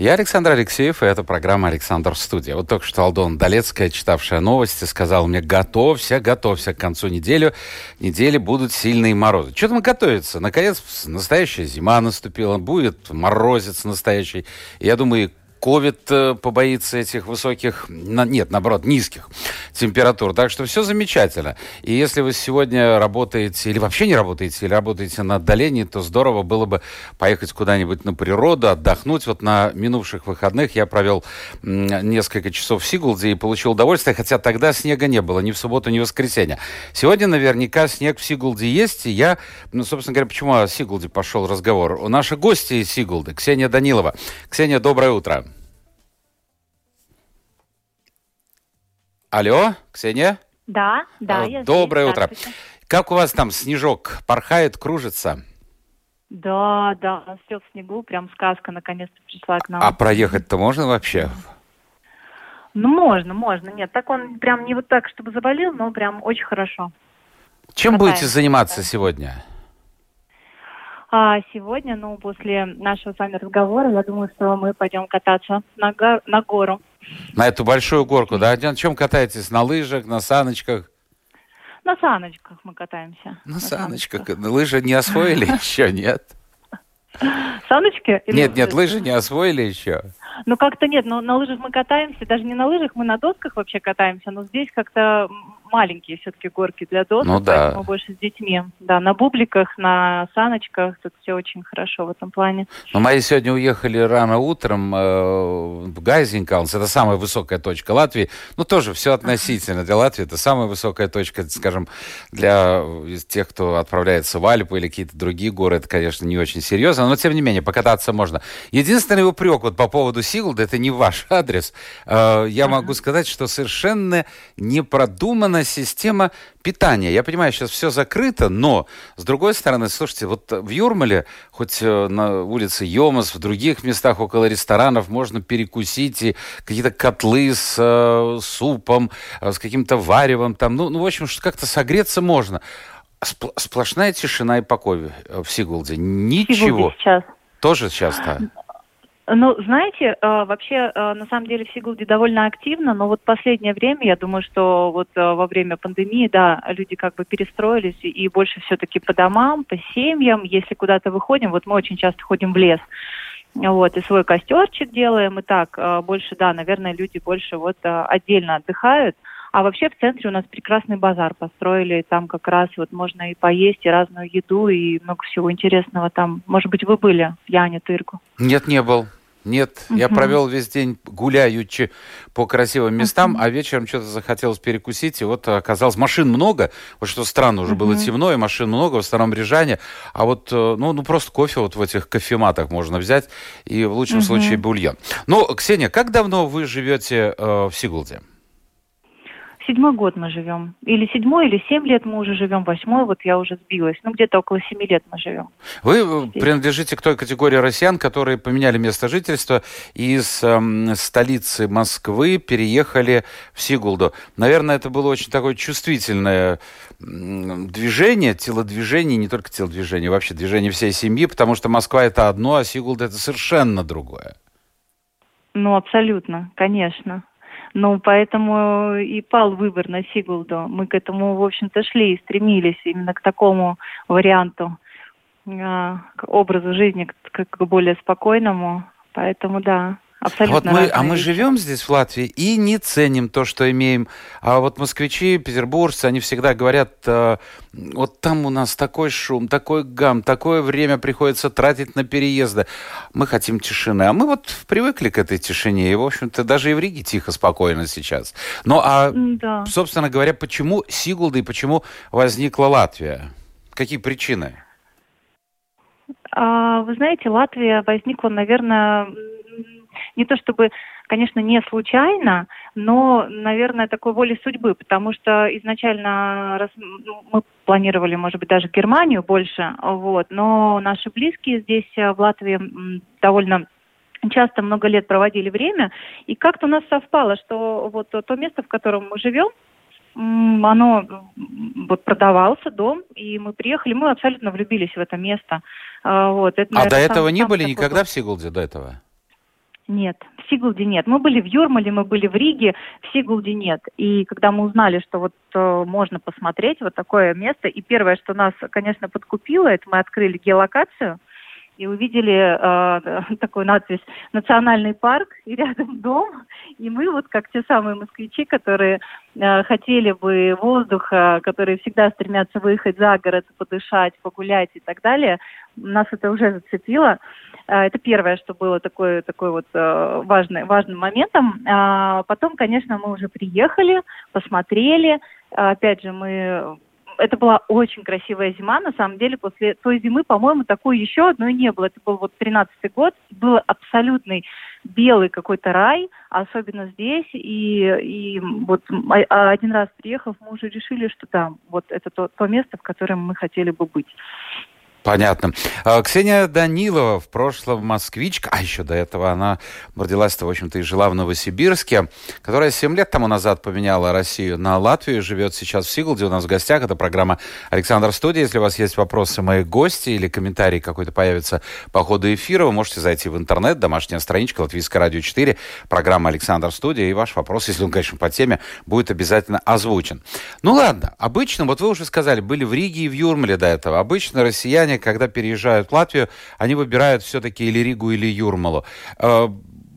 Я Александр Алексеев, и это программа «Александр Студия». Вот только что Алдон Долецкая, читавшая новости, сказала мне, готовься, готовься, к концу недели, недели будут сильные морозы. Что там готовится? Наконец, настоящая зима наступила, будет морозец настоящий. Я думаю, ковид э, побоится этих высоких, нет, наоборот, низких температур. Так что все замечательно. И если вы сегодня работаете или вообще не работаете, или работаете на отдалении, то здорово было бы поехать куда-нибудь на природу, отдохнуть. Вот на минувших выходных я провел несколько часов в Сигулде и получил удовольствие, хотя тогда снега не было ни в субботу, ни в воскресенье. Сегодня наверняка снег в Сигулде есть, и я, ну, собственно говоря, почему о Сигулде пошел разговор? У наших гостей из Сигулды, Ксения Данилова. Ксения, доброе утро. Алло, Ксения? Да, да, я Доброе здесь. утро. Как у вас там снежок порхает, кружится? Да, да, все в снегу, прям сказка наконец-то пришла к нам. А проехать-то можно вообще? Ну, можно, можно. Нет, так он прям не вот так, чтобы заболел, но прям очень хорошо. Чем Катаемся, будете заниматься да. сегодня? А сегодня, ну, после нашего с вами разговора, я думаю, что мы пойдем кататься на, го- на гору. На эту большую горку, да? На чем катаетесь? На лыжах, на саночках? На саночках мы катаемся. На, на саночках. саночках. Лыжи не освоили еще, нет? Саночки? Нет, нет, лыжи не освоили еще. Ну, как-то нет, но на лыжах мы катаемся, даже не на лыжах, мы на досках вообще катаемся, но здесь как-то маленькие все-таки горки для досок, ну, да. поэтому больше с детьми. Да, на бубликах, на саночках, тут все очень хорошо в этом плане. Но мои сегодня уехали рано утром э, в Гайзенкаунс, это самая высокая точка Латвии. Ну, тоже все относительно. Для Латвии это самая высокая точка, скажем, для тех, кто отправляется в Альпы или какие-то другие горы, это, конечно, не очень серьезно, но, тем не менее, покататься можно. Единственный упрек вот по поводу Сигулда, это не ваш адрес. Э, я могу сказать, что совершенно непродуманная система питания. Я понимаю, сейчас все закрыто, но, с другой стороны, слушайте, вот в Юрмале, хоть э, на улице Йомас, в других местах около ресторанов можно перекусить и какие-то котлы с э, супом, э, с каким-то варевом там. Ну, ну в общем, как-то согреться можно. Спл- сплошная тишина и покой в Сигулде. Ничего. сейчас. Тоже часто. Ну, знаете, э, вообще, э, на самом деле, в Сигулде довольно активно, но вот последнее время, я думаю, что вот э, во время пандемии, да, люди как бы перестроились и больше все-таки по домам, по семьям. Если куда-то выходим, вот мы очень часто ходим в лес, вот, и свой костерчик делаем, и так, больше, да, наверное, люди больше вот отдельно отдыхают. А вообще в центре у нас прекрасный базар построили, там как раз вот можно и поесть, и разную еду, и много всего интересного там. Может быть, вы были в Яне Тырку? Нет, не был. Нет, uh-huh. я провел весь день гуляючи по красивым местам, uh-huh. а вечером что-то захотелось перекусить, и вот оказалось, машин много, вот что странно, уже uh-huh. было темно, и машин много, в основном рижане, а вот, э, ну, ну, просто кофе вот в этих кофематах можно взять, и в лучшем uh-huh. случае бульон. Ну, Ксения, как давно вы живете э, в Сигулде? Седьмой год мы живем. Или седьмой, или семь лет мы уже живем, восьмой, вот я уже сбилась. Ну, где-то около семи лет мы живем. Вы э, Здесь. принадлежите к той категории россиян, которые поменяли место жительства и из э, столицы Москвы переехали в Сигулду. Наверное, это было очень такое чувствительное движение, телодвижение, не только телодвижение, вообще движение всей семьи, потому что Москва это одно, а Сигулда это совершенно другое. Ну, абсолютно, конечно. Ну, поэтому и пал выбор на Сигулду. Мы к этому, в общем-то, шли и стремились именно к такому варианту, а, к образу жизни, к, к более спокойному. Поэтому, да. Абсолютно. Вот мы, а мы живем здесь, в Латвии, и не ценим то, что имеем. А вот москвичи, петербуржцы, они всегда говорят, э, вот там у нас такой шум, такой гам, такое время приходится тратить на переезды. Мы хотим тишины. А мы вот привыкли к этой тишине. И, в общем-то, даже и в Риге тихо, спокойно сейчас. Ну, а, да. собственно говоря, почему Сигулда и почему возникла Латвия? Какие причины? А, вы знаете, Латвия возникла, наверное, не то чтобы, конечно, не случайно, но, наверное, такой волей судьбы, потому что изначально раз, ну, мы планировали, может быть, даже Германию больше, вот, но наши близкие здесь э, в Латвии довольно часто много лет проводили время, и как-то у нас совпало, что вот то место, в котором мы живем, оно вот продавался дом, и мы приехали, мы абсолютно влюбились в это место. А, вот, это, наверное, а до этого сам, не были никогда был. в Сигулде до этого? Нет, в Сигулде нет. Мы были в Юрмале, мы были в Риге, в Сигулде нет. И когда мы узнали, что вот э, можно посмотреть вот такое место, и первое, что нас, конечно, подкупило, это мы открыли геолокацию, и увидели э, такую надпись «Национальный парк» и рядом дом. И мы вот как те самые москвичи, которые э, хотели бы воздуха, которые всегда стремятся выехать за город, подышать, погулять и так далее, нас это уже зацепило. Э, это первое, что было такой, такой вот э, важный, важным моментом. А потом, конечно, мы уже приехали, посмотрели. Опять же, мы это была очень красивая зима. На самом деле, после той зимы, по-моему, такой еще одной не было. Это был вот 13-й год. Был абсолютный белый какой-то рай, особенно здесь. И, и вот а, один раз приехав, мы уже решили, что там вот это то, то место, в котором мы хотели бы быть. Понятно. А, Ксения Данилова в прошлом москвичка, а еще до этого она родилась-то, в общем-то, и жила в Новосибирске, которая 7 лет тому назад поменяла Россию на Латвию, живет сейчас в Сигулде. У нас в гостях это программа «Александр Студия». Если у вас есть вопросы моих гостей или комментарий какой-то появится по ходу эфира, вы можете зайти в интернет, домашняя страничка Латвийское радио 4, программа «Александр Студия», и ваш вопрос, если он, конечно, по теме, будет обязательно озвучен. Ну ладно, обычно, вот вы уже сказали, были в Риге и в Юрмале до этого. Обычно россияне россияне, когда переезжают в Латвию, они выбирают все-таки или Ригу, или Юрмалу. Э,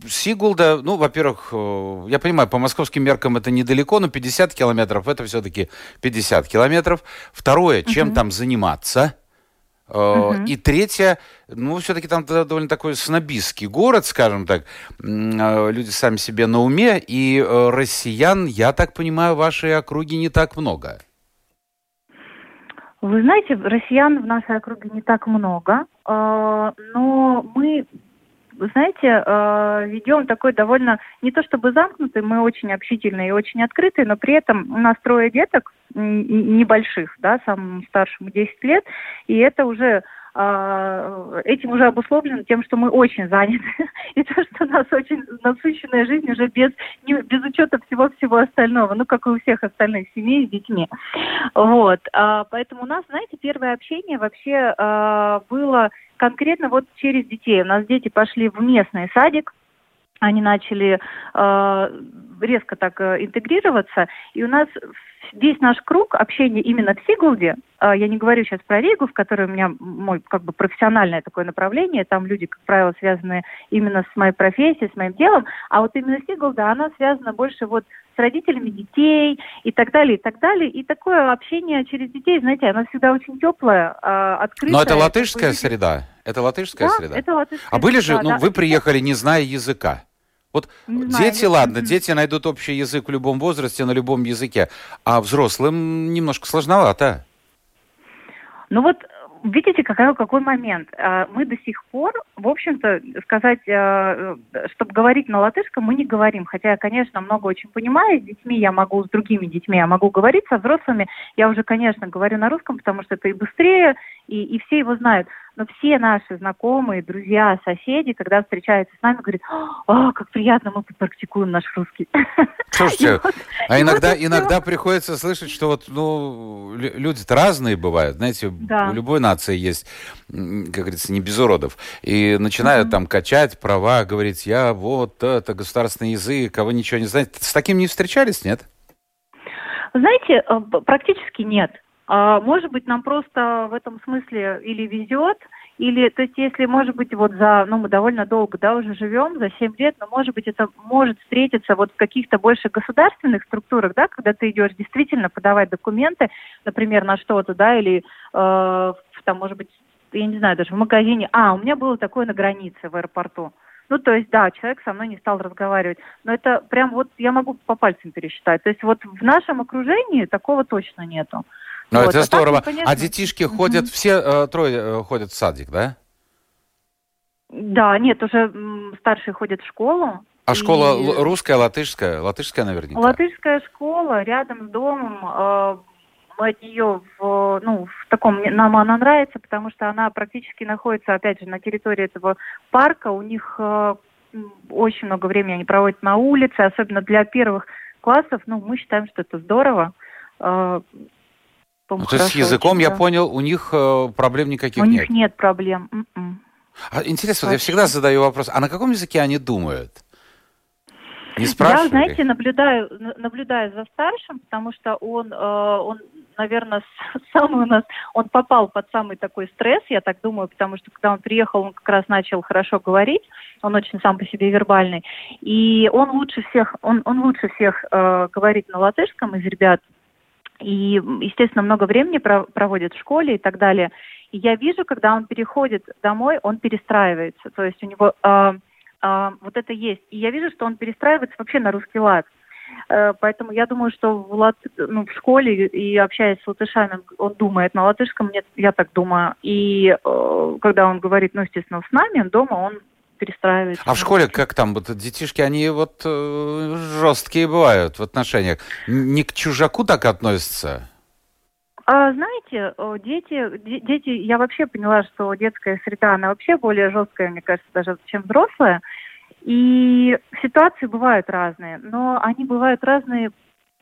Сигулда, ну, во-первых, э, я понимаю, по московским меркам это недалеко, но 50 километров это все-таки 50 километров. Второе, чем uh-huh. там заниматься? Uh-huh. И третье, ну, все-таки там довольно такой снобистский город, скажем так. Люди сами себе на уме, и россиян, я так понимаю, в вашей округе не так много. Вы знаете, россиян в нашей округе не так много, а, но мы знаете, а, ведем такой довольно, не то чтобы замкнутый, мы очень общительные и очень открытые, но при этом у нас трое деток небольших, да, самому старшему 10 лет, и это уже этим уже обусловлено тем, что мы очень заняты, и то, что у нас очень насыщенная жизнь уже без, не, без учета всего-всего остального, ну, как и у всех остальных семей с детьми. Вот. А, поэтому у нас, знаете, первое общение вообще а, было конкретно вот через детей. У нас дети пошли в местный садик, они начали э, резко так э, интегрироваться, и у нас весь наш круг общения именно в Сигулде, э, я не говорю сейчас про Ригу, в которой у меня мой как бы профессиональное такое направление, там люди, как правило, связаны именно с моей профессией, с моим делом, а вот именно Сигулда, она связана больше вот с родителями детей и так далее, и так далее. И такое общение через детей, знаете, оно всегда очень теплое, э, открытое. Но это латышская среда? Это латышская да, среда? это латышская А были же, ну, да. вы приехали, не зная языка. Вот не дети, знаю, ладно, дети найдут общий язык в любом возрасте, на любом языке, а взрослым немножко сложновато. Ну вот видите, какой, какой момент. А, мы до сих пор, в общем-то, сказать, а, чтобы говорить на латышском, мы не говорим. Хотя я, конечно, много очень понимаю. С детьми я могу, с другими детьми я могу говорить, со взрослыми я уже, конечно, говорю на русском, потому что это и быстрее, и, и все его знают но все наши знакомые, друзья, соседи, когда встречаются с нами, говорят, о, как приятно, мы практикуем наш русский. Слушайте, вот, а иногда, вот иногда приходится слышать, что вот, ну, люди-то разные бывают, знаете, да. у любой нации есть, как говорится, не без уродов, и начинают mm-hmm. там качать права, говорить, я вот, это государственный язык, а вы ничего не знаете. С таким не встречались, нет? Знаете, э, практически нет. А, может быть, нам просто в этом смысле или везет, или, то есть, если, может быть, вот за, ну, мы довольно долго, да, уже живем, за 7 лет, но, может быть, это может встретиться вот в каких-то больше государственных структурах, да, когда ты идешь действительно подавать документы, например, на что-то, да, или, э, там, может быть, я не знаю, даже в магазине, а, у меня было такое на границе в аэропорту. Ну, то есть, да, человек со мной не стал разговаривать. Но это прям вот я могу по пальцам пересчитать. То есть вот в нашем окружении такого точно нету. Ну, вот. это а здорово. Так, а детишки ходят, все э, трое э, ходят в садик, да? Да, нет, уже старшие ходят в школу. А школа и... русская, латышская? Латышская наверняка. Латышская школа рядом с домом. Э, мы от нее в, ну, в таком, нам она нравится, потому что она практически находится, опять же, на территории этого парка. У них э, очень много времени они проводят на улице, особенно для первых классов. Ну, мы считаем, что это здорово. Э, ну, то есть с языком, очень, я понял, у них э, проблем никаких у нет? У них нет проблем. М-м. А, интересно, Вообще. я всегда задаю вопрос, а на каком языке они думают? Не спрашивали? Я, знаете, наблюдаю, наблюдаю за старшим, потому что он, э, он, наверное, самый у нас, он попал под самый такой стресс, я так думаю, потому что когда он приехал, он как раз начал хорошо говорить, он очень сам по себе вербальный, и он лучше всех, он, он лучше всех э, говорит на латышском из ребят, и, естественно, много времени проводит в школе и так далее. И я вижу, когда он переходит домой, он перестраивается, то есть у него... Э, а, вот это есть. И я вижу, что он перестраивается вообще на русский лад. Э, поэтому я думаю, что в, лат... ну, в школе и общаясь с латышами, он думает на латышском, нет, я так думаю. И э, когда он говорит, ну, естественно, с нами, дома он перестраивается. А в школе как там? Вот детишки, они вот э, жесткие бывают в отношениях. Не к чужаку так относятся? А, знаете, дети, дети, я вообще поняла, что детская среда, она вообще более жесткая, мне кажется, даже чем взрослая. И ситуации бывают разные, но они бывают разные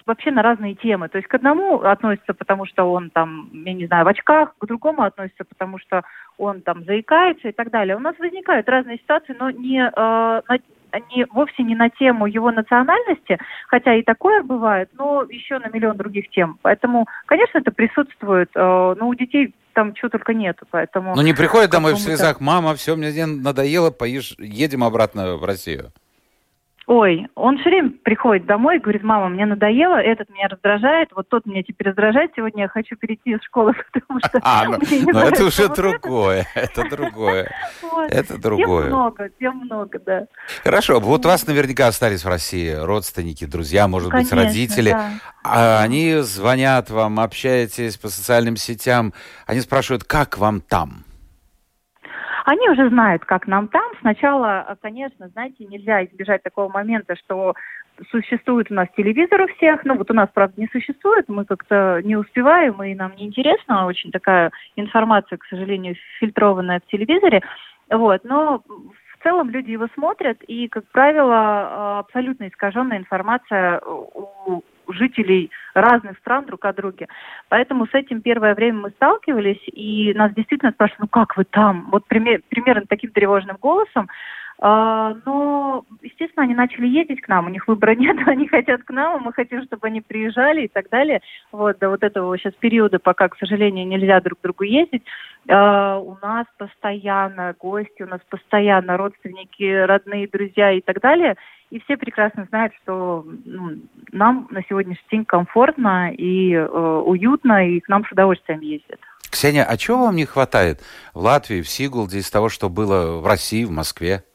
вообще на разные темы. То есть к одному относится, потому что он там, я не знаю, в очках, к другому относится, потому что он там заикается и так далее. У нас возникают разные ситуации, но не, э, не, вовсе не на тему его национальности, хотя и такое бывает, но еще на миллион других тем. Поэтому, конечно, это присутствует, э, но у детей там чего только нету, поэтому... Ну не приходит домой в слезах, мама, все, мне надоело, поешь, едем обратно в Россию. Ой, он все время приходит домой и говорит, мама, мне надоело, этот меня раздражает, вот тот меня теперь раздражает, сегодня я хочу перейти из школы, потому что... А, ну, ну это уже другое, это другое, это другое. Тем много, тем много, да. Хорошо, вот у вас наверняка остались в России родственники, друзья, может быть, родители. А они звонят вам, общаетесь по социальным сетям, они спрашивают, как вам там? Они уже знают, как нам там. Сначала, э, конечно, знаете, нельзя избежать такого момента, что существует у нас телевизор у всех. Ну, вот у нас, правда, не существует, мы как-то не успеваем, и нам неинтересно. Очень такая информация, к сожалению, фильтрованная в телевизоре. Вот, но в целом люди его смотрят, и, как правило, абсолютно искаженная информация у жителей разных стран друг о друге. Поэтому с этим первое время мы сталкивались, и нас действительно спрашивают, ну как вы там? Вот пример, примерно таким тревожным голосом. А, но, естественно, они начали ездить к нам, у них выбора нет, они хотят к нам, мы хотим, чтобы они приезжали и так далее. Вот до вот этого сейчас периода, пока, к сожалению, нельзя друг к другу ездить, а, у нас постоянно гости, у нас постоянно родственники, родные, друзья и так далее. И все прекрасно знают, что ну, нам на сегодняшний день комфортно и э, уютно, и к нам с удовольствием ездят. Ксения, а чего вам не хватает в Латвии, в Сигулде из того, что было в России, в Москве?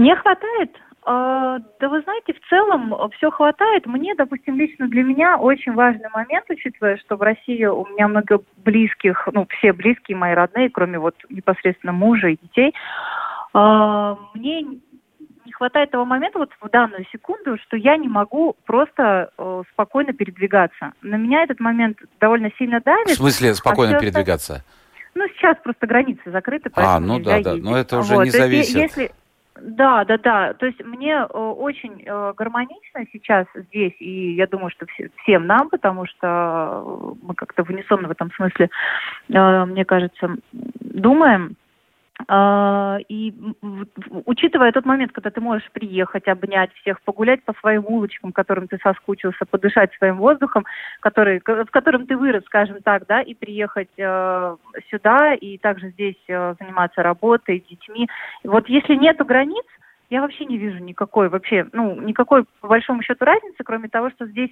Не хватает. А, да вы знаете, в целом все хватает. Мне, допустим, лично для меня очень важный момент, учитывая, что в России у меня много близких, ну, все близкие мои родные, кроме вот непосредственно мужа и детей. А, мне не хватает того момента вот в данную секунду, что я не могу просто э, спокойно передвигаться. На меня этот момент довольно сильно давит. В смысле спокойно а передвигаться? Ну, сейчас просто границы закрыты, поэтому А, ну да, да, но это уже вот. не зависит. Если, да, да, да. То есть мне э, очень э, гармонично сейчас здесь, и я думаю, что все, всем нам, потому что мы как-то в унисон в этом смысле, э, мне кажется, думаем. А, и учитывая тот момент, когда ты можешь приехать, обнять всех, погулять по своим улочкам, которым ты соскучился, подышать своим воздухом, который, в котором ты вырос, скажем так, да, и приехать э, сюда, и также здесь э, заниматься работой, детьми. Вот если нету границ, я вообще не вижу никакой вообще, ну, никакой по большому счету разницы, кроме того, что здесь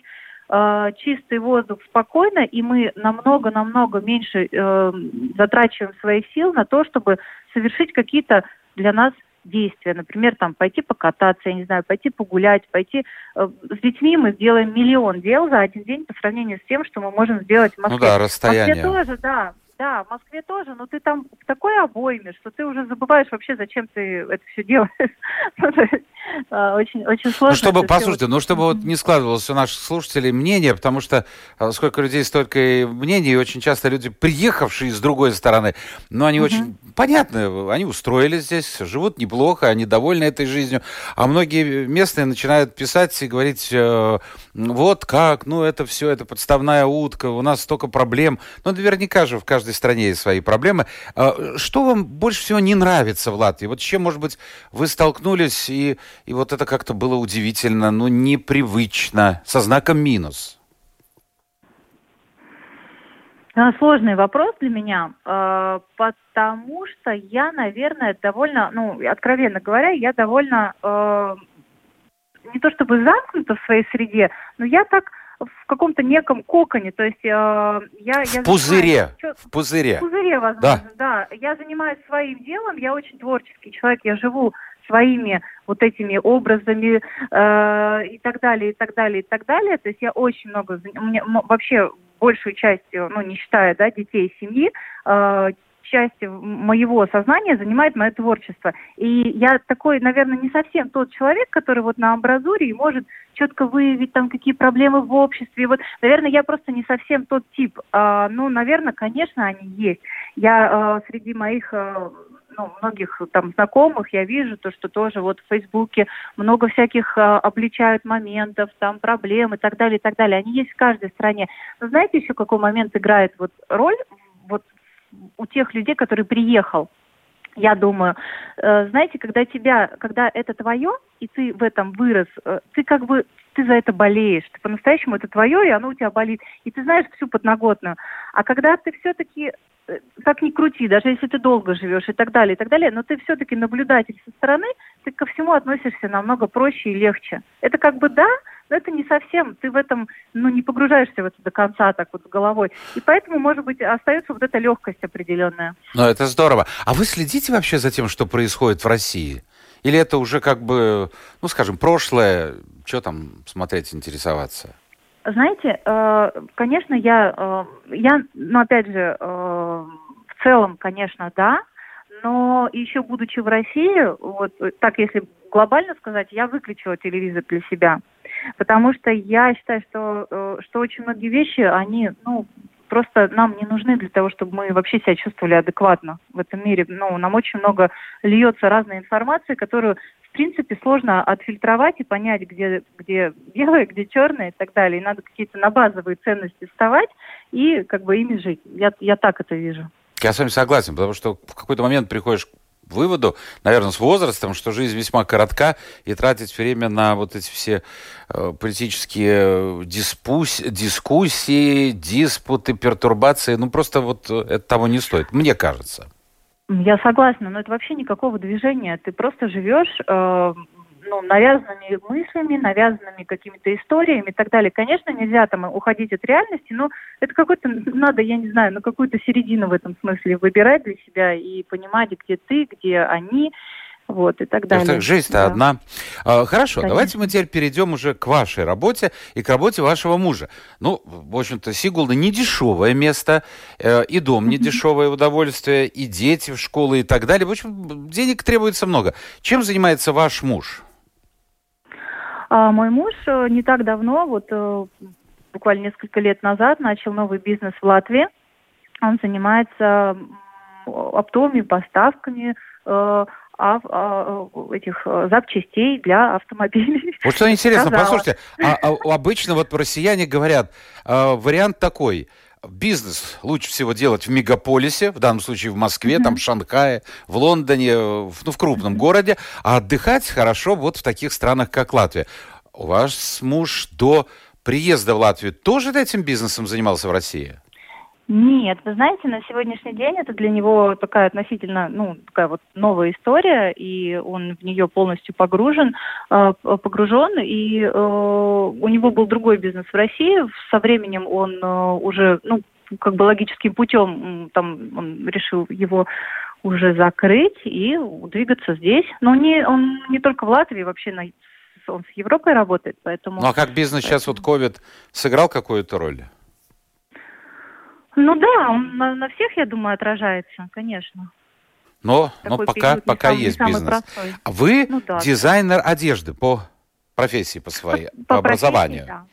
э, чистый воздух спокойно, и мы намного-намного меньше э, затрачиваем своих сил на то, чтобы совершить какие-то для нас действия. Например, там пойти покататься, я не знаю, пойти погулять, пойти... Э, с детьми мы сделаем миллион дел за один день по сравнению с тем, что мы можем сделать в Москве. Ну да, расстояние. В Москве тоже, да. Да, в Москве тоже, но ты там в такой обойме, что ты уже забываешь вообще, зачем ты это все делаешь. Ну, а, очень, очень сложно. Ну, чтобы, послушайте, ну, чтобы вот не складывалось у наших слушателей мнение, потому что а, сколько людей, столько и мнений, и очень часто люди, приехавшие с другой стороны, но они очень, понятно, они устроились здесь, живут неплохо, они довольны этой жизнью, а многие местные начинают писать и говорить, э, вот как, ну, это все, это подставная утка, у нас столько проблем. Ну, наверняка же в каждой стране свои проблемы. А, что вам больше всего не нравится в Латвии? Вот с чем, может быть, вы столкнулись, и, и вот это как-то было удивительно, ну, непривычно, со знаком минус? А, сложный вопрос для меня, а, потому что я, наверное, довольно, ну, откровенно говоря, я довольно не то чтобы замкнута в своей среде, но я так в каком-то неком коконе, то есть э, я... В я пузыре, занимаюсь, в пузыре. В пузыре, возможно, да. да. Я занимаюсь своим делом, я очень творческий человек, я живу своими вот этими образами э, и так далее, и так далее, и так далее. То есть я очень много... У меня вообще большую часть, ну, не считая, да, детей семьи, э, часть моего сознания занимает мое творчество. И я такой, наверное, не совсем тот человек, который вот на амбразуре и может четко выявить там какие проблемы в обществе. Вот, наверное, я просто не совсем тот тип. А, ну, наверное, конечно, они есть. Я а, среди моих а, ну, многих там знакомых я вижу то, что тоже вот в Фейсбуке много всяких а, обличают моментов, там проблем и так далее, и так далее. Они есть в каждой стране. Но знаете еще какой момент играет вот роль вот у тех людей, которые приехал. Я думаю, э, знаете, когда тебя, когда это твое, и ты в этом вырос, э, ты как бы ты за это болеешь, ты по-настоящему это твое, и оно у тебя болит, и ты знаешь всю подноготную. А когда ты все-таки, э, как ни крути, даже если ты долго живешь и так далее, и так далее, но ты все-таки наблюдатель со стороны, ты ко всему относишься намного проще и легче. Это как бы да, но это не совсем, ты в этом, ну, не погружаешься в это до конца так вот с головой. И поэтому, может быть, остается вот эта легкость определенная. Ну, это здорово. А вы следите вообще за тем, что происходит в России? Или это уже как бы, ну, скажем, прошлое, что там смотреть, интересоваться? Знаете, э, конечно, я, э, я, ну, опять же, э, в целом, конечно, да, но еще будучи в России, вот так если глобально сказать, я выключила телевизор для себя, потому что я считаю, что, э, что очень многие вещи, они, ну, просто нам не нужны для того, чтобы мы вообще себя чувствовали адекватно в этом мире. Ну, нам очень много льется разной информации, которую, в принципе, сложно отфильтровать и понять, где, где белое, где черное и так далее. И надо какие-то на базовые ценности вставать и как бы ими жить. Я, я так это вижу. Я с вами согласен, потому что в какой-то момент приходишь выводу, наверное, с возрастом, что жизнь весьма коротка, и тратить время на вот эти все э, политические диспус, дискуссии, диспуты, пертурбации, ну просто вот э, это того не стоит, мне кажется. Я согласна, но это вообще никакого движения. Ты просто живешь э, ну, навязанными мыслями, навязанными какими-то историями и так далее. Конечно, нельзя там уходить от реальности, но это какой-то, надо, я не знаю, ну, какую-то середину в этом смысле выбирать для себя и понимать, где ты, где они, вот, и так далее. Так, жизнь-то да. одна. А, хорошо, Конечно. давайте мы теперь перейдем уже к вашей работе и к работе вашего мужа. Ну, в общем-то, Сигулда не дешевое место, э, и дом не дешевое удовольствие, и дети в школы и так далее. В общем, денег требуется много. Чем занимается ваш муж? А мой муж э, не так давно, вот э, буквально несколько лет назад, начал новый бизнес в Латвии. Он занимается оптовыми поставками э, а, а, этих запчастей для автомобилей. Вот что интересно, Сказала. послушайте, а, а, обычно вот россияне говорят, а, вариант такой – бизнес лучше всего делать в мегаполисе, в данном случае в Москве, mm-hmm. там в Шанхае, в Лондоне, в, ну, в крупном mm-hmm. городе, а отдыхать хорошо вот в таких странах, как Латвия. У вас муж до приезда в Латвию тоже этим бизнесом занимался в России? Нет, вы знаете, на сегодняшний день это для него такая относительно, ну, такая вот новая история, и он в нее полностью погружен, э, погружен, и э, у него был другой бизнес в России. Со временем он э, уже, ну, как бы логическим путем, там, он решил его уже закрыть и двигаться здесь. Но не, он не только в Латвии, вообще на, он с Европой работает, поэтому... Ну а как бизнес сейчас, вот COVID, сыграл какую-то роль? Ну да, он на, на всех, я думаю, отражается, конечно. Но, но пока, пока самый, есть бизнес. Простой. А вы ну, да, дизайнер да. одежды по профессии, по своей, по, по образованию. Да.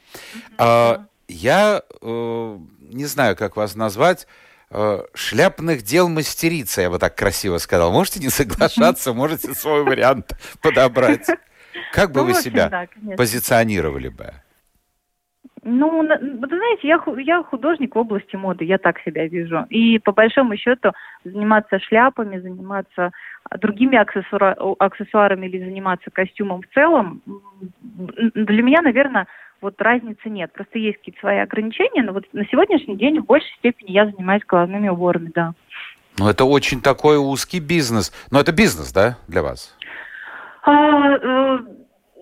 А, я э, не знаю, как вас назвать. Э, шляпных дел мастерица, я бы так красиво сказал. Можете не соглашаться, можете свой вариант подобрать. Как бы ну, вы себя позиционировали бы? Ну, вы знаете, я, я художник в области моды, я так себя вижу. И по большому счету заниматься шляпами, заниматься другими аксессуара, аксессуарами или заниматься костюмом в целом, для меня, наверное, вот разницы нет. Просто есть какие-то свои ограничения, но вот на сегодняшний день в большей степени я занимаюсь головными уборами, да. Ну, это очень такой узкий бизнес. Но это бизнес, да, для вас? А, э,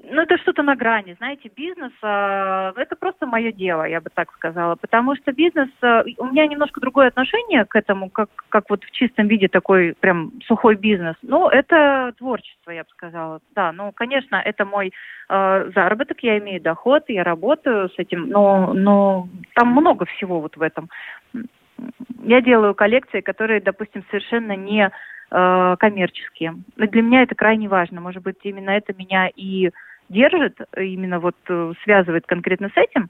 ну, это что-то на грани, знаете, бизнес, э, это просто мое дело, я бы так сказала, потому что бизнес, э, у меня немножко другое отношение к этому, как, как вот в чистом виде такой прям сухой бизнес, но это творчество, я бы сказала, да, ну, конечно, это мой э, заработок, я имею доход, я работаю с этим, но, но там много всего вот в этом. Я делаю коллекции, которые, допустим, совершенно не коммерческие. Для меня это крайне важно. Может быть, именно это меня и держит, именно вот э, связывает конкретно с этим,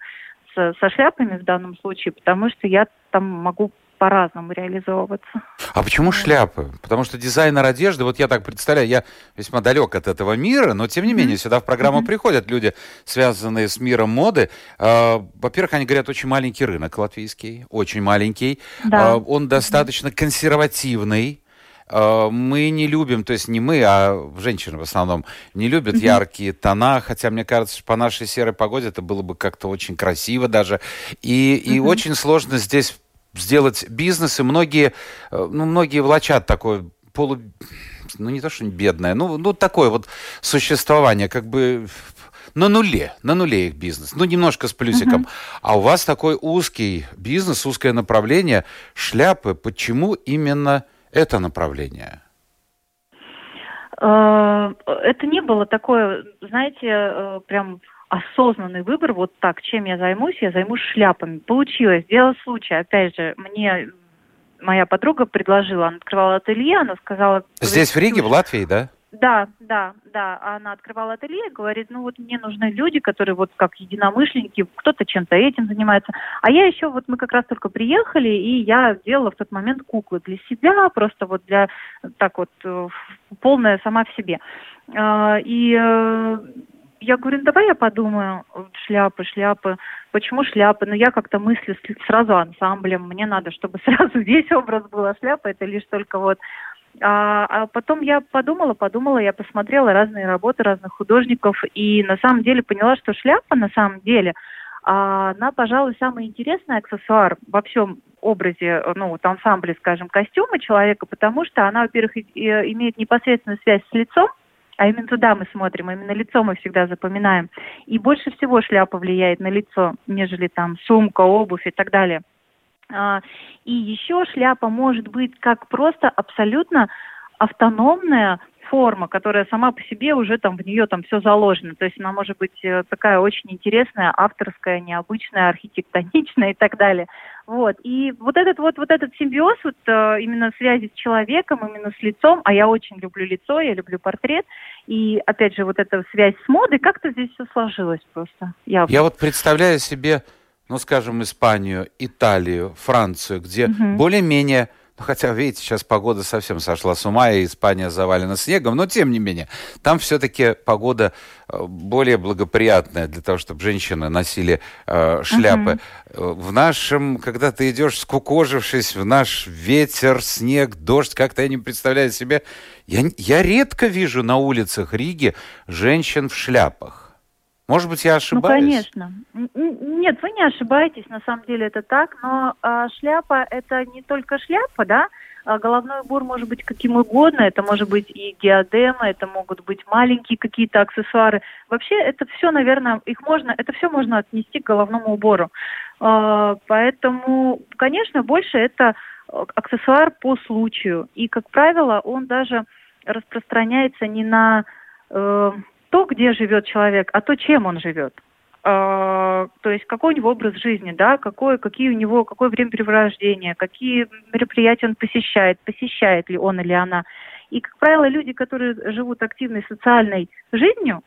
с, со шляпами в данном случае, потому что я там могу по-разному реализовываться. А почему шляпы? Потому что дизайнер одежды, вот я так представляю, я весьма далек от этого мира, но тем не менее сюда в программу mm-hmm. приходят люди, связанные с миром моды. А, во-первых, они говорят, очень маленький рынок латвийский, очень маленький. Да. А, он достаточно консервативный. Э, мы не любим, то есть не мы, а женщины в основном, не любят mm-hmm. яркие тона, хотя мне кажется, что по нашей серой погоде это было бы как-то очень красиво даже. И, mm-hmm. и очень сложно здесь сделать бизнес, и многие, э, ну, многие влачат такой полу... Ну, не то, что бедное, ну, ну, такое вот существование, как бы на нуле, на нуле их бизнес, ну немножко с плюсиком. Uh-huh. А у вас такой узкий бизнес, узкое направление, шляпы. Почему именно это направление? Э, это не было такое, знаете, э, прям осознанный выбор, вот так, чем я займусь, я займусь шляпами. Получилось, дело случая. Опять же, мне моя подруга предложила, она открывала ателье, она сказала... Здесь в Риге, в Латвии, да? Да, да, да. Она открывала ателье и говорит, ну вот мне нужны люди, которые вот как единомышленники, кто-то чем-то этим занимается. А я еще, вот мы как раз только приехали, и я делала в тот момент куклы для себя, просто вот для, так вот, э, полная сама в себе. А, и э, я говорю, ну давай я подумаю, шляпы, шляпы, почему шляпы? Ну я как-то мыслю сразу ансамблем, мне надо, чтобы сразу весь образ был, а шляпа это лишь только вот а, а потом я подумала, подумала, я посмотрела разные работы разных художников и на самом деле поняла, что шляпа на самом деле, а, она, пожалуй, самый интересный аксессуар во всем образе, ну, вот ансамбле, скажем, костюма человека, потому что она, во-первых, имеет непосредственную связь с лицом, а именно туда мы смотрим, именно лицо мы всегда запоминаем. И больше всего шляпа влияет на лицо, нежели там сумка, обувь и так далее. А, и еще шляпа может быть как просто абсолютно автономная форма, которая сама по себе уже там в нее там все заложено. То есть она может быть э, такая очень интересная, авторская, необычная, архитектоничная и так далее. Вот. И вот этот вот, вот этот симбиоз вот э, именно связи с человеком, именно с лицом, а я очень люблю лицо, я люблю портрет, и опять же вот эта связь с модой, как-то здесь все сложилось просто. Я, я вот представляю себе ну, скажем, Испанию, Италию, Францию, где угу. более-менее, ну, хотя, видите, сейчас погода совсем сошла с ума, и Испания завалена снегом, но тем не менее, там все-таки погода э, более благоприятная для того, чтобы женщины носили э, шляпы. Угу. В нашем, когда ты идешь скукожившись, в наш ветер, снег, дождь, как-то я не представляю себе, я, я редко вижу на улицах Риги женщин в шляпах. Может быть, я ну, ошибаюсь? Ну, конечно. Нет, вы не ошибаетесь, на самом деле это так, но а, шляпа это не только шляпа, да, а головной убор может быть каким угодно, это может быть и диадема, это могут быть маленькие какие-то аксессуары. Вообще это все, наверное, их можно, это все можно отнести к головному убору. А, поэтому, конечно, больше это аксессуар по случаю. И, как правило, он даже распространяется не на э, то, где живет человек, а то, чем он живет. то есть какой у него образ жизни, да, какой, какие у него, какое времяпрепровождение, какие мероприятия он посещает, посещает ли он или она. И, как правило, люди, которые живут активной социальной жизнью,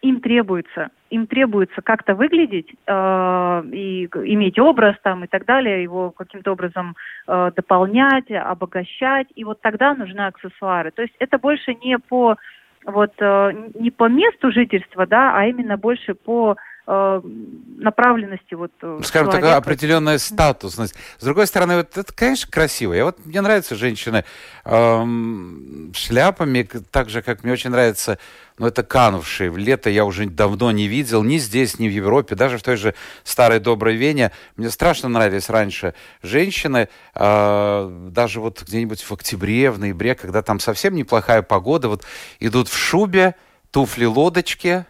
им требуется, им требуется как-то выглядеть э, и иметь образ там и так далее, его каким-то образом э, дополнять, обогащать, и вот тогда нужны аксессуары. То есть это больше не по вот э, не по месту жительства, да, а именно больше по направленности вот э, Скажем, человека. такая определенная статусность. С другой стороны, вот это, конечно, красиво. Я вот, мне нравятся женщины эм, шляпами, так же, как мне очень нравится, ну, это канувшие. В лето я уже давно не видел, ни здесь, ни в Европе, даже в той же старой доброй Вене. Мне страшно нравились раньше женщины, э, даже вот где-нибудь в октябре, в ноябре, когда там совсем неплохая погода, вот идут в шубе, туфли-лодочки,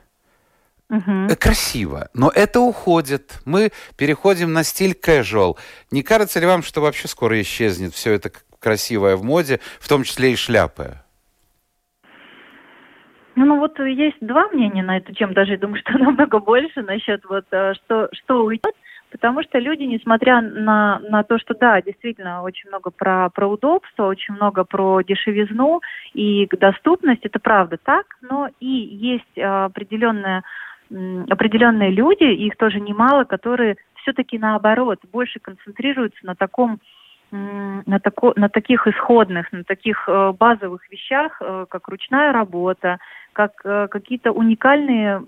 Угу. Красиво, но это уходит. Мы переходим на стиль casual. Не кажется ли вам, что вообще скоро исчезнет все это красивое в моде, в том числе и шляпы? Ну, ну вот есть два мнения на эту тему, даже я думаю, что намного больше насчет вот э, что, что уйдет, потому что люди, несмотря на, на то, что да, действительно очень много про, про удобство, очень много про дешевизну и доступность, это правда так, но и есть определенная определенные люди, их тоже немало, которые все-таки наоборот больше концентрируются на таком на, тако, на таких исходных, на таких э, базовых вещах, э, как ручная работа, как э, какие-то уникальные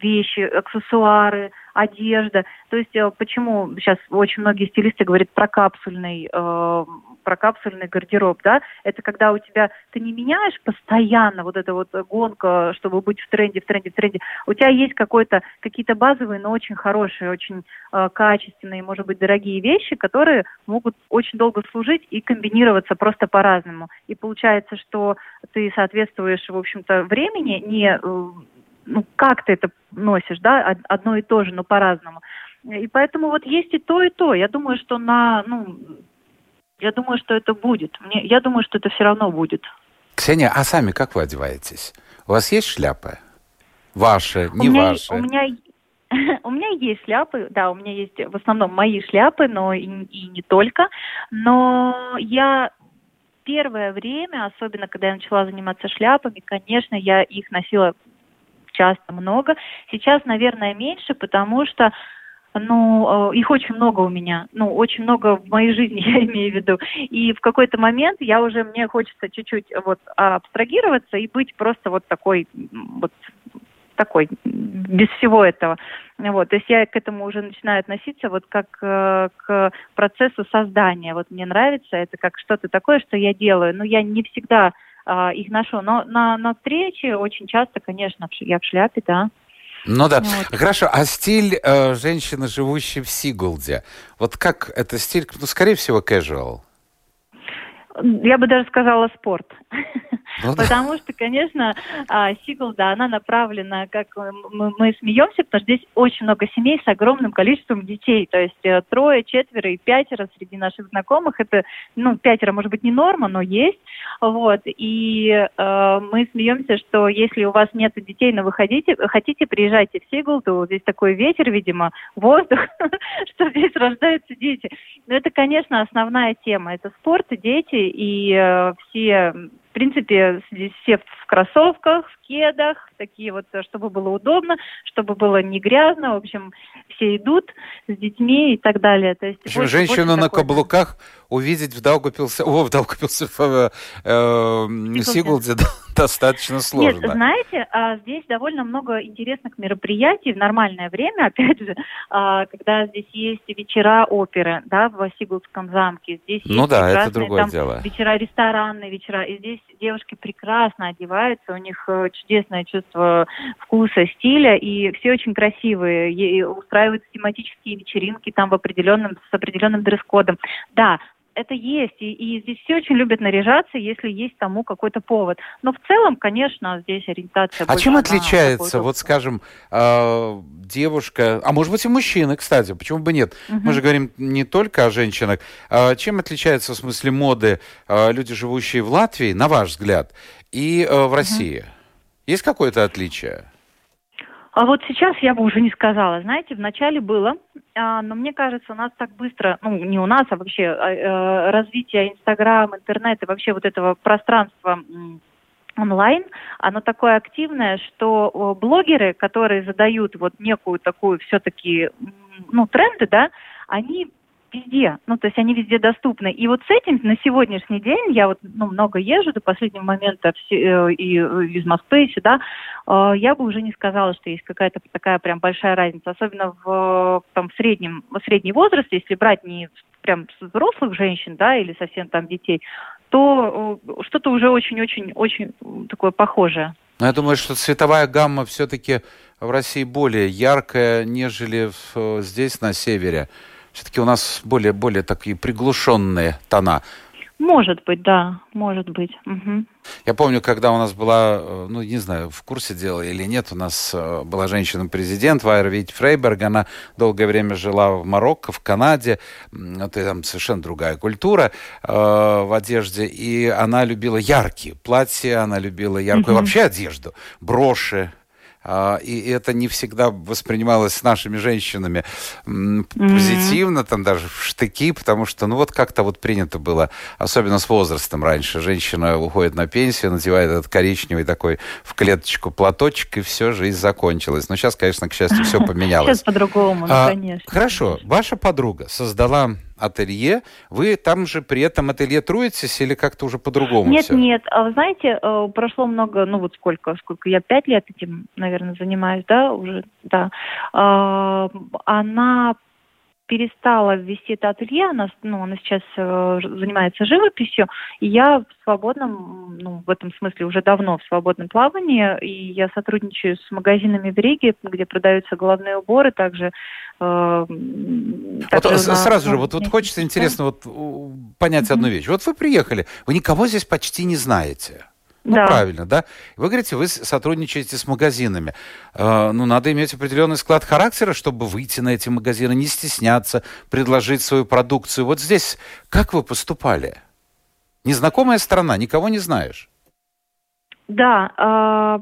вещи, аксессуары, одежда. То есть э, почему сейчас очень многие стилисты говорят про капсульный, э, про капсульный гардероб, да? Это когда у тебя ты не меняешь постоянно вот эта вот гонка, чтобы быть в тренде, в тренде, в тренде. У тебя есть какой-то какие-то базовые, но очень хорошие, очень э, качественные, может быть, дорогие вещи, которые могут очень долго служить и комбинироваться просто по-разному. И получается, что ты соответствуешь, в общем-то, времени не э, ну, как ты это носишь, да, одно и то же, но по-разному. И поэтому вот есть и то, и то. Я думаю, что на, ну, я думаю, что это будет. Мне, я думаю, что это все равно будет. Ксения, а сами как вы одеваетесь? У вас есть шляпы? Ваши, не у меня, ваши? У меня, у меня есть шляпы, да, у меня есть в основном мои шляпы, но и, и не только. Но я первое время, особенно когда я начала заниматься шляпами, конечно, я их носила часто много. Сейчас, наверное, меньше, потому что ну, э, их очень много у меня, ну, очень много в моей жизни, я имею в виду. И в какой-то момент я уже, мне хочется чуть-чуть вот абстрагироваться и быть просто вот такой, вот такой, без всего этого. Вот, то есть я к этому уже начинаю относиться вот как э, к процессу создания. Вот мне нравится это как что-то такое, что я делаю. Но я не всегда э, их ношу. Но на, на встрече очень часто, конечно, я в шляпе, да. Ну да. Вот. Хорошо. А стиль э, женщины, живущей в Сигулде, вот как это стиль, ну, скорее всего, casual? Я бы даже сказала спорт. Ну, потому что, конечно, а, Сигл, да, она направлена, как мы, мы смеемся, потому что здесь очень много семей с огромным количеством детей. То есть э, трое, четверо и пятеро среди наших знакомых. Это, ну, пятеро, может быть, не норма, но есть. Вот. И э, мы смеемся, что если у вас нет детей, но вы хотите, хотите приезжайте в Сигл, то здесь такой ветер, видимо, воздух, что здесь рождаются дети. Но это, конечно, основная тема. Это спорт дети, и э, все принципе, здесь все в кроссовках, в кедах, такие вот, чтобы было удобно, чтобы было не грязно. В общем, все идут с детьми и так далее. То есть, больше, женщину больше на такой, каблуках увидеть в Даугапилсе, о, в Даугапилсе, в э, э, Сигулде достаточно сложно. Нет, знаете, а, здесь довольно много интересных мероприятий в нормальное время, опять же, а, когда здесь есть вечера оперы, да, в Сигулдском замке. Здесь ну есть да, это другое там, дело. Вечера ресторанные, вечера. И здесь девушки прекрасно одеваются, у них э, чудесное чувство вкуса, стиля, и все очень красивые. И устраиваются тематические вечеринки там в определенном, с определенным дресс-кодом. Да, это есть, и, и здесь все очень любят наряжаться, если есть тому какой-то повод. Но в целом, конечно, здесь ориентация. А чем отличается, вот, скажем, э, девушка, а может быть и мужчина, кстати, почему бы нет? Угу. Мы же говорим не только о женщинах. А чем отличается в смысле моды э, люди, живущие в Латвии, на ваш взгляд, и э, в России? Угу. Есть какое-то отличие? А вот сейчас я бы уже не сказала. Знаете, вначале было, а, но мне кажется, у нас так быстро, ну, не у нас, а вообще а, э, развитие Инстаграм, интернета, вообще вот этого пространства онлайн, оно такое активное, что блогеры, которые задают вот некую такую все-таки, ну, тренды, да, они везде, ну, то есть они везде доступны. И вот с этим на сегодняшний день, я вот ну, много езжу до последнего момента все, э, и э, из Москвы сюда, э, я бы уже не сказала, что есть какая-то такая прям большая разница, особенно в, там, в среднем, в средний возраст, если брать не прям взрослых женщин, да, или совсем там детей, то что-то уже очень-очень-очень такое похожее. Но я думаю, что цветовая гамма все-таки в России более яркая, нежели в, здесь, на севере. Все-таки у нас более, более такие приглушенные тона. Может быть, да, может быть. Угу. Я помню, когда у нас была, э, ну, не знаю, в курсе дела или нет, у нас э, была женщина-президент Вайра Вить Фрейберг, она долгое время жила в Марокко, в Канаде, это там совершенно другая культура э, в одежде, и она любила яркие платья, она любила яркую угу. вообще одежду, броши, и это не всегда воспринималось с нашими женщинами позитивно, mm-hmm. там даже в штыки, потому что, ну вот как-то вот принято было, особенно с возрастом раньше. Женщина уходит на пенсию, надевает этот коричневый такой в клеточку платочек, и все, жизнь закончилась. Но сейчас, конечно, к счастью, все поменялось. Сейчас по-другому, ну, а, конечно. Хорошо. Ваша подруга создала ателье. Вы там же при этом ателье труетесь или как-то уже по-другому Нет, все? нет. А вы знаете, э, прошло много, ну вот сколько, сколько я пять лет этим, наверное, занимаюсь, да, уже, да. А, она перестала вести это ателье, она, ну, она сейчас э, занимается живописью, и я в свободном, ну, в этом смысле уже давно в свободном плавании, и я сотрудничаю с магазинами в Риге, где продаются головные уборы, также Э, вот на, сразу же, вот, вот хочется интересно вот понять одну вещь. Вот вы приехали, вы никого здесь почти не знаете. Ну, да. правильно, да? Вы говорите, вы сотрудничаете с магазинами. Э, ну, надо иметь определенный склад характера, чтобы выйти на эти магазины, не стесняться, предложить свою продукцию. Вот здесь как вы поступали? Незнакомая страна, никого не знаешь. Да, э,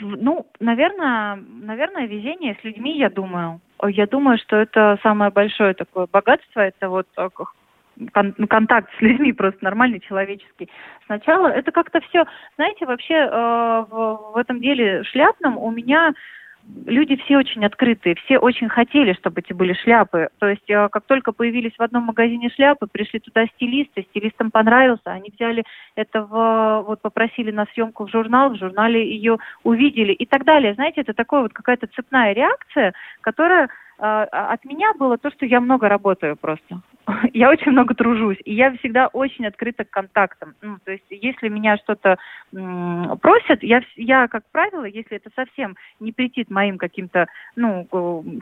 ну, наверное, наверное, везение с людьми, я думаю. Я думаю, что это самое большое такое богатство, это вот э, кон контакт с людьми просто нормальный, человеческий. Сначала это как-то все, знаете, вообще э, в, в этом деле шляпном у меня люди все очень открытые, все очень хотели, чтобы эти были шляпы. То есть, э, как только появились в одном магазине шляпы, пришли туда стилисты, стилистам понравился, они взяли это в, вот попросили на съемку в журнал, в журнале ее увидели и так далее. Знаете, это такая вот какая-то цепная реакция, которая э, от меня было то, что я много работаю просто. я очень много тружусь, и я всегда очень открыта к контактам. Ну, то есть, если меня что-то просят, я, я, как правило, если это совсем не претит моим каким-то, ну,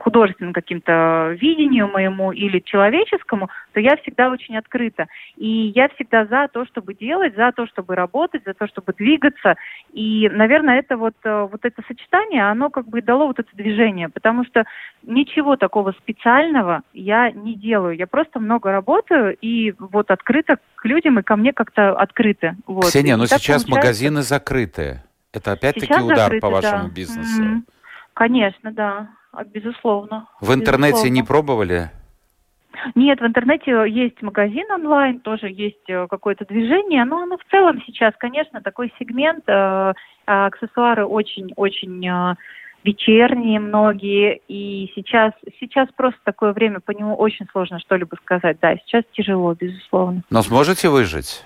художественным каким-то видению моему или человеческому, то я всегда очень открыта. И я всегда за то, чтобы делать, за то, чтобы работать, за то, чтобы двигаться. И, наверное, это вот, э, вот это сочетание, оно как бы дало вот это движение, потому что ничего такого специального я не делаю. Я просто много работаю и вот открыто к людям и ко мне как-то открыты. Вот. Ксения, но сейчас получается... магазины закрыты. Это опять-таки удар закрыты, по вашему да. бизнесу. Mm-hmm. Конечно, да, безусловно. В интернете безусловно. не пробовали? Нет, в интернете есть магазин онлайн, тоже есть э, какое-то движение, но оно в целом сейчас, конечно, такой сегмент, э, аксессуары очень-очень вечерние многие, и сейчас, сейчас просто такое время, по нему очень сложно что-либо сказать. Да, сейчас тяжело, безусловно. Но сможете выжить?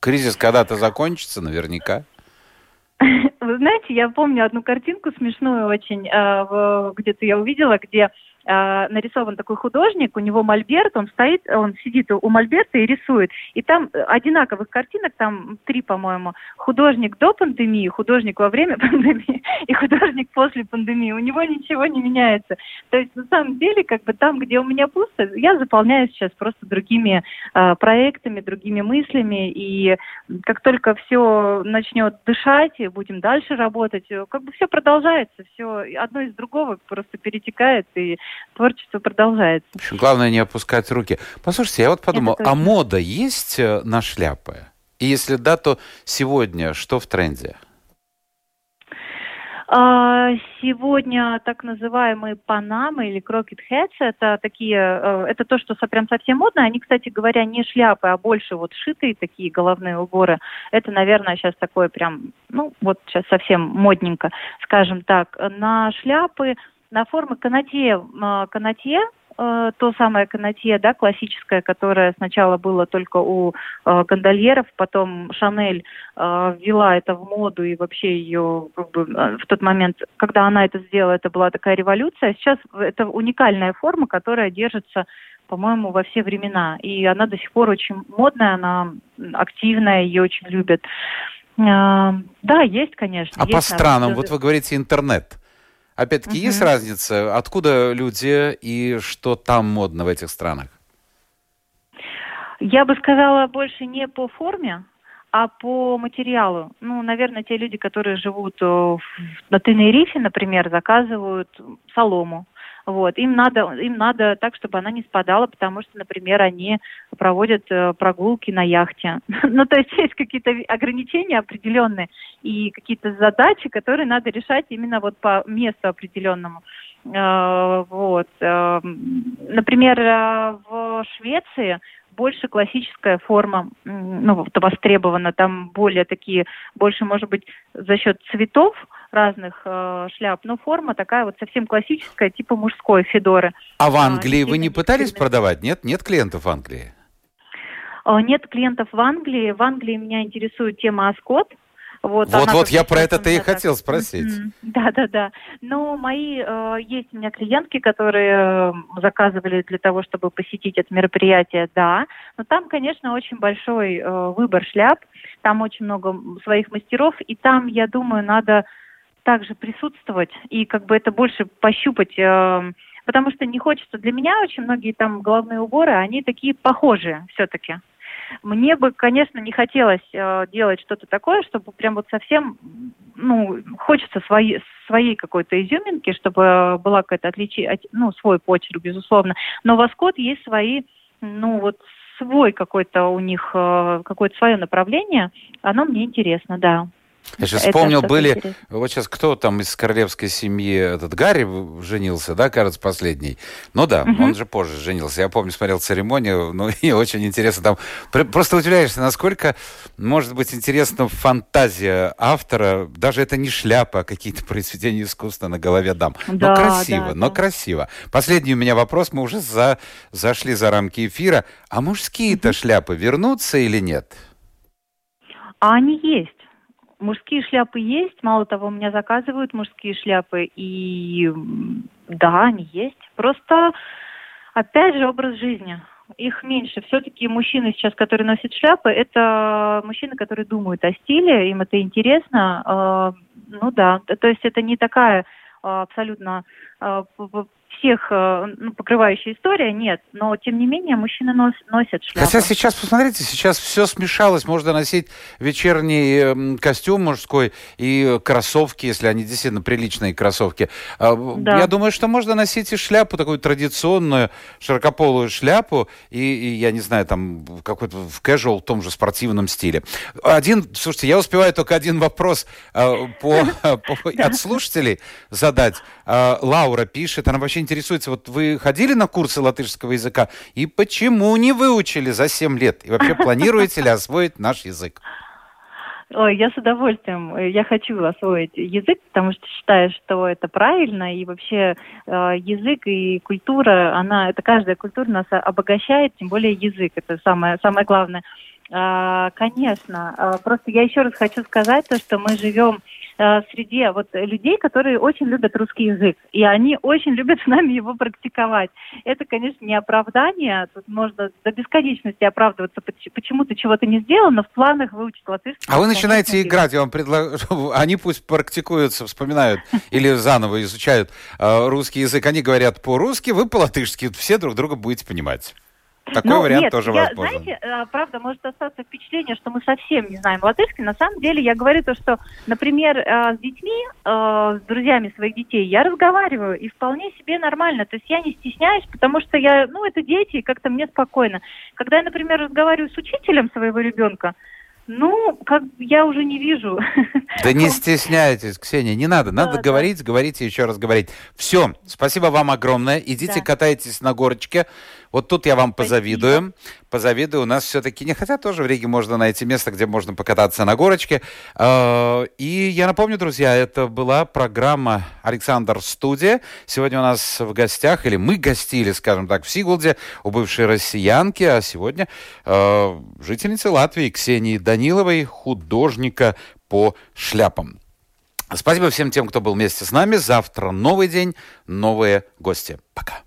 Кризис когда-то закончится наверняка. Вы знаете, я помню одну картинку смешную очень, э, где-то я увидела, где нарисован такой художник, у него мольберт, он стоит, он сидит у мольберта и рисует. И там одинаковых картинок, там три, по-моему. Художник до пандемии, художник во время пандемии и художник после пандемии. У него ничего не меняется. То есть на самом деле, как бы там, где у меня пусто, я заполняю сейчас просто другими э, проектами, другими мыслями. И как только все начнет дышать, будем дальше работать, как бы все продолжается, все одно из другого просто перетекает и творчество продолжается. В общем, главное не опускать руки. Послушайте, я вот подумал, а мода есть э, на шляпы? И если да, то сегодня что в тренде? А, сегодня так называемые панамы или крокет хэтс, это такие, э, это то, что прям совсем модно. Они, кстати говоря, не шляпы, а больше вот шитые такие головные уборы. Это, наверное, сейчас такое прям, ну, вот сейчас совсем модненько, скажем так. На шляпы, на формы канатье, канатье э, то самое канатье, да, классическое, которое сначала было только у э, гондольеров, потом Шанель э, ввела это в моду и вообще ее как бы, э, в тот момент, когда она это сделала, это была такая революция. Сейчас это уникальная форма, которая держится по-моему, во все времена. И она до сих пор очень модная, она активная, ее очень любят. Э, да, есть, конечно. А есть по странам, вот вы говорите интернет. Опять-таки, угу. есть разница, откуда люди и что там модно в этих странах? Я бы сказала больше не по форме, а по материалу. Ну, наверное, те люди, которые живут э, на Тенерифе, например, заказывают солому. Вот. Им надо, им надо так, чтобы она не спадала, потому что, например, они проводят э, прогулки на яхте. ну, то есть есть какие-то ограничения определенные и какие-то задачи, которые надо решать именно вот по месту определенному. Э, вот. Э, например, в Швеции больше классическая форма, ну, востребована, там более такие, больше, может быть, за счет цветов, разных э, шляп, но форма такая вот совсем классическая, типа мужской Федоры. А в а, Англии а, вы не пытались продавать? Нет? Нет клиентов в Англии? Э, нет клиентов в Англии. В Англии меня интересует тема Аскот. Вот, вот, вот я про это-то и так... хотел спросить. Да, да, да. Но мои э, есть у меня клиентки, которые э, заказывали для того, чтобы посетить это мероприятие, да. Но там, конечно, очень большой э, выбор шляп, там очень много своих мастеров, и там, я думаю, надо также присутствовать и как бы это больше пощупать, э, потому что не хочется. Для меня очень многие там головные уборы, они такие похожие все-таки. Мне бы, конечно, не хотелось э, делать что-то такое, чтобы прям вот совсем, ну, хочется свои, своей какой-то изюминки, чтобы была какая-то отличие, ну, свой почерк, безусловно. Но в Аскот есть свои, ну, вот свой какой-то у них, э, какое-то свое направление, оно мне интересно, да. Я сейчас вспомнил, были... Интересно. Вот сейчас кто там из королевской семьи, этот Гарри женился, да, кажется, последний? Ну да, угу. он же позже женился. Я помню, смотрел церемонию, ну и очень интересно там. Просто удивляешься, насколько может быть интересна фантазия автора. Даже это не шляпа, а какие-то произведения искусства на голове дам. Да, но красиво, да, но да. красиво. Последний у меня вопрос, мы уже за... зашли за рамки эфира. А мужские-то угу. шляпы вернутся или нет? А они есть. Мужские шляпы есть, мало того, у меня заказывают мужские шляпы, и да, они есть. Просто, опять же, образ жизни. Их меньше. Все-таки мужчины сейчас, которые носят шляпы, это мужчины, которые думают о стиле, им это интересно. А, ну да, то есть это не такая а, абсолютно а, всех э, ну, покрывающая история, нет. Но, тем не менее, мужчины нос, носят шляпы. Хотя сейчас, посмотрите, сейчас все смешалось. Можно носить вечерний эм, костюм мужской и кроссовки, если они действительно приличные кроссовки. А, да. Я думаю, что можно носить и шляпу, такую традиционную, широкополую шляпу, и, и я не знаю, там, какой-то в casual, в том же спортивном стиле. Один, слушайте, я успеваю только один вопрос э, по, от слушателей задать. Э, Лаура пишет, она вообще интересуется, вот вы ходили на курсы латышского языка, и почему не выучили за 7 лет? И вообще планируете ли освоить наш язык? Ой, я с удовольствием. Я хочу освоить язык, потому что считаю, что это правильно. И вообще э, язык и культура, она, это каждая культура нас обогащает, тем более язык. Это самое, самое главное. Э, конечно. Э, просто я еще раз хочу сказать то, что мы живем Э, среди вот людей, которые очень любят русский язык, и они очень любят с нами его практиковать. Это, конечно, не оправдание, тут можно до бесконечности оправдываться, почему ты чего-то не сделал, но в планах выучить латышский. А вы начинаете конечно, играть, я вам предлагаю, они пусть практикуются, вспоминают или заново изучают русский язык, они говорят по-русски, вы по-латышски, все друг друга будете понимать. Такой ну, вариант нет, тоже я, возможен. Знаете, э, правда, может остаться впечатление, что мы совсем не знаем латышский. На самом деле я говорю то, что, например, э, с детьми, э, с друзьями своих детей я разговариваю, и вполне себе нормально. То есть я не стесняюсь, потому что я, ну, это дети, и как-то мне спокойно. Когда я, например, разговариваю с учителем своего ребенка, Ну, как я уже не вижу. Да не стесняйтесь, Ксения, не надо. Надо Да, говорить, говорить и еще раз говорить. Все, спасибо вам огромное. Идите Да. катайтесь на горочке. Вот тут я вам Спасибо. позавидую. Позавидую. У нас все-таки не хотя тоже в Риге можно найти место, где можно покататься на горочке. Э, И я напомню, друзья, это была программа Александр Студия. Сегодня у нас в гостях, или мы гостили, скажем так, в Сигулде у бывшей россиянки, а сегодня э, жительницы Латвии Ксении Даниловой, художника по шляпам. Спасибо всем тем, кто был вместе с нами. Завтра новый день, новые гости. Пока.